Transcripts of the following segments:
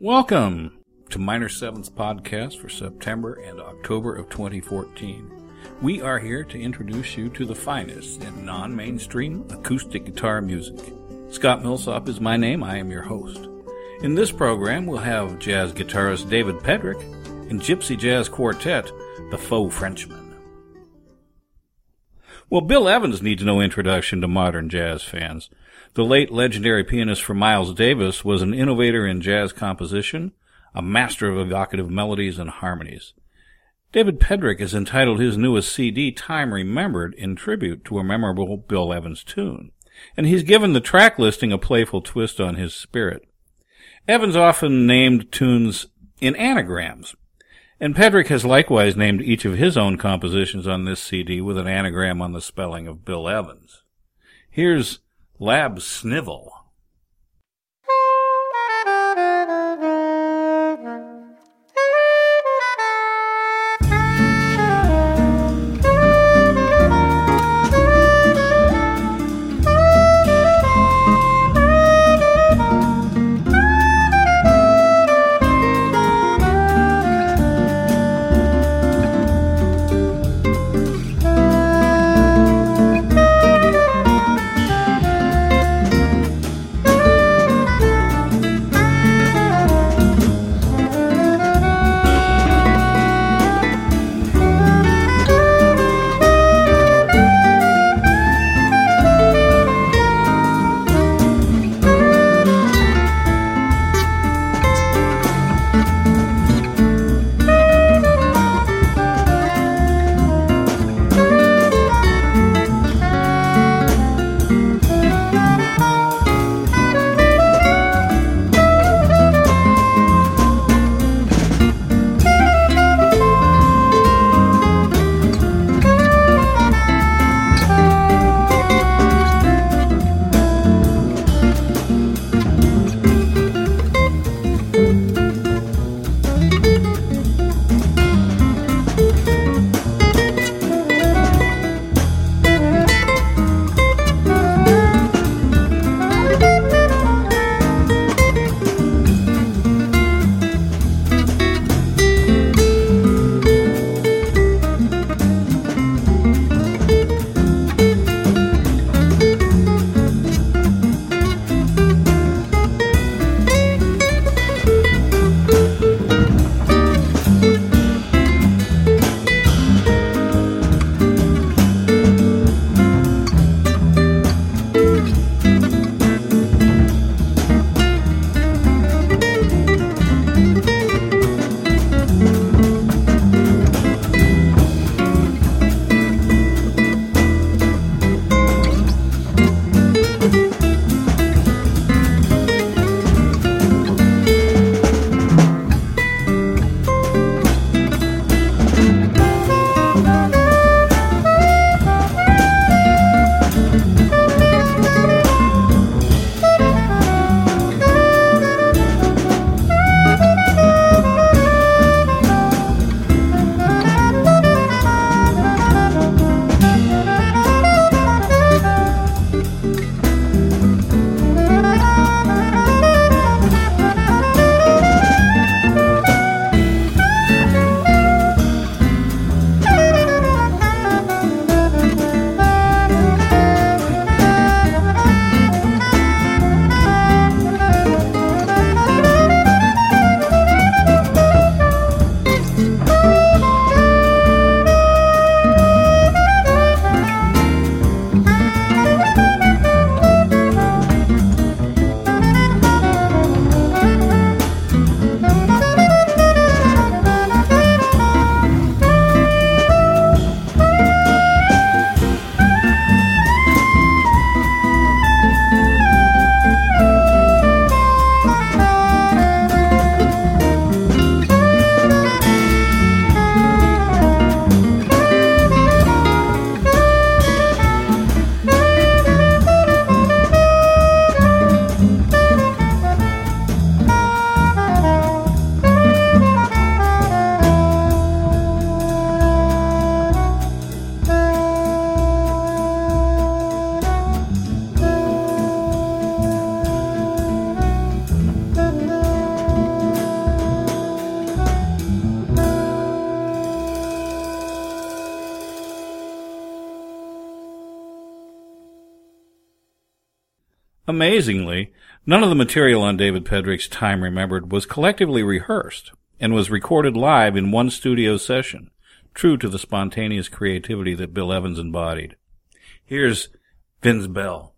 Welcome to Minor Seventh podcast for September and October of 2014. We are here to introduce you to the finest in non mainstream acoustic guitar music. Scott Millsop is my name. I am your host. In this program, we'll have jazz guitarist David Pedrick and gypsy jazz quartet, the Faux Frenchmen. Well, Bill Evans needs no introduction to modern jazz fans. The late legendary pianist for Miles Davis was an innovator in jazz composition, a master of evocative melodies and harmonies. David Pedrick has entitled his newest CD Time Remembered in tribute to a memorable Bill Evans tune, and he's given the track listing a playful twist on his spirit. Evans often named tunes in anagrams, and Pedrick has likewise named each of his own compositions on this CD with an anagram on the spelling of Bill Evans. Here's Lab Snivel. Amazingly, none of the material on David Pedrick's Time Remembered was collectively rehearsed and was recorded live in one studio session, true to the spontaneous creativity that Bill Evans embodied. Here's Vince Bell.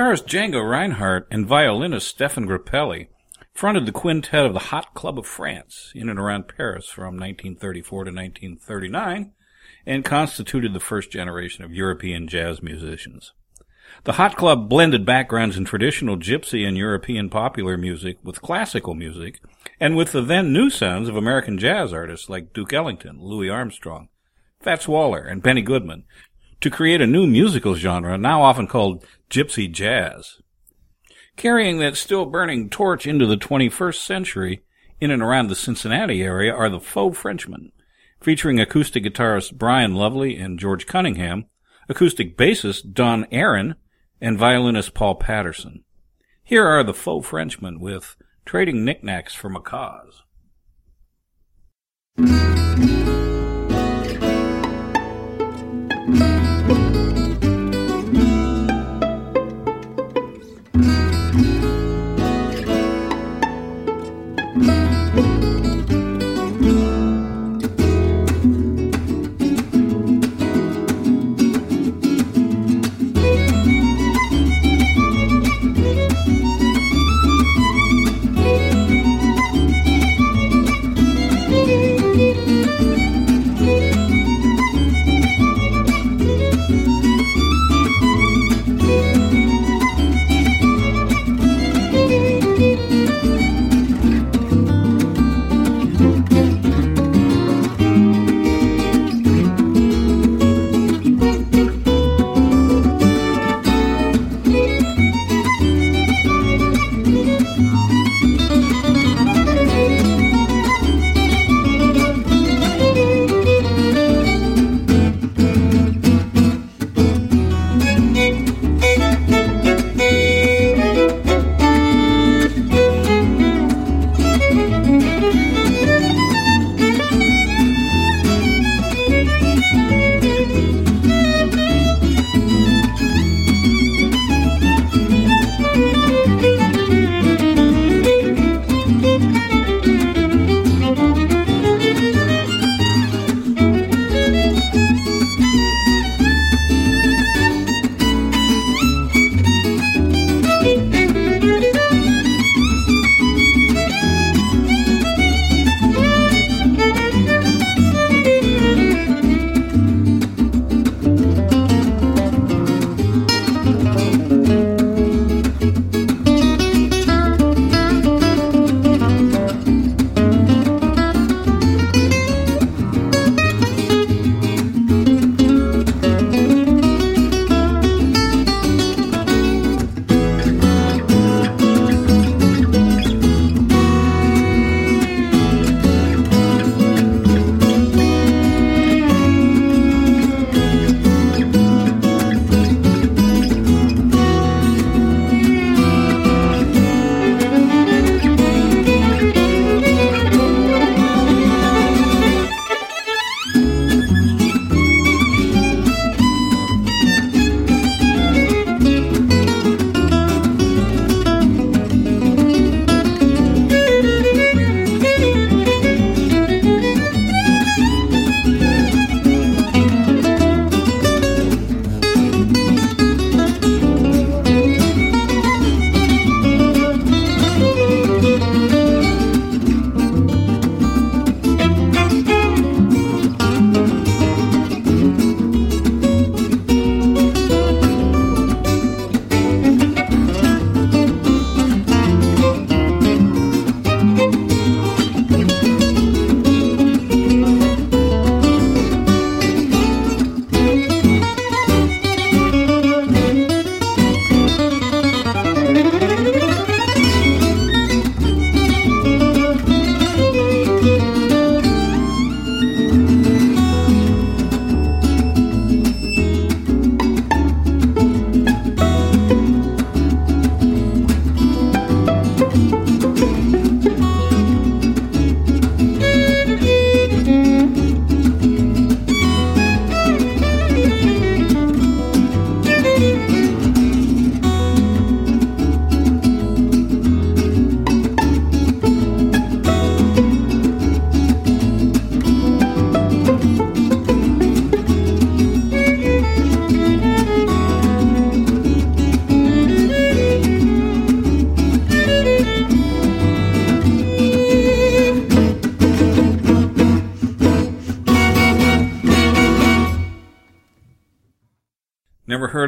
Guitarist Django Reinhardt and violinist Stéphane Grappelli fronted the quintet of the Hot Club of France in and around Paris from 1934 to 1939 and constituted the first generation of European jazz musicians. The Hot Club blended backgrounds in traditional gypsy and European popular music with classical music and with the then new sounds of American jazz artists like Duke Ellington, Louis Armstrong, Fats Waller, and Benny Goodman, to create a new musical genre now often called gypsy jazz. Carrying that still burning torch into the 21st century in and around the Cincinnati area are the Faux Frenchmen, featuring acoustic guitarist Brian Lovely and George Cunningham, acoustic bassist Don Aren, and violinist Paul Patterson. Here are the Faux Frenchmen with Trading Knickknacks for Macaws.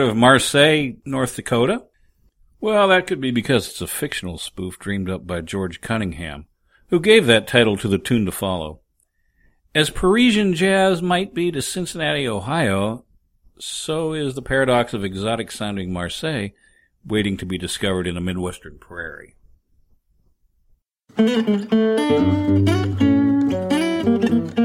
Of Marseille, North Dakota? Well, that could be because it's a fictional spoof dreamed up by George Cunningham, who gave that title to the tune to follow. As Parisian jazz might be to Cincinnati, Ohio, so is the paradox of exotic sounding Marseille waiting to be discovered in a Midwestern prairie.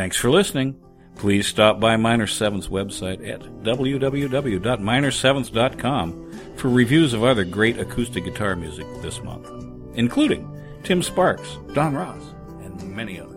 Thanks for listening. Please stop by Minor Seventh's website at www.minor7th.com for reviews of other great acoustic guitar music this month, including Tim Sparks, Don Ross, and many others.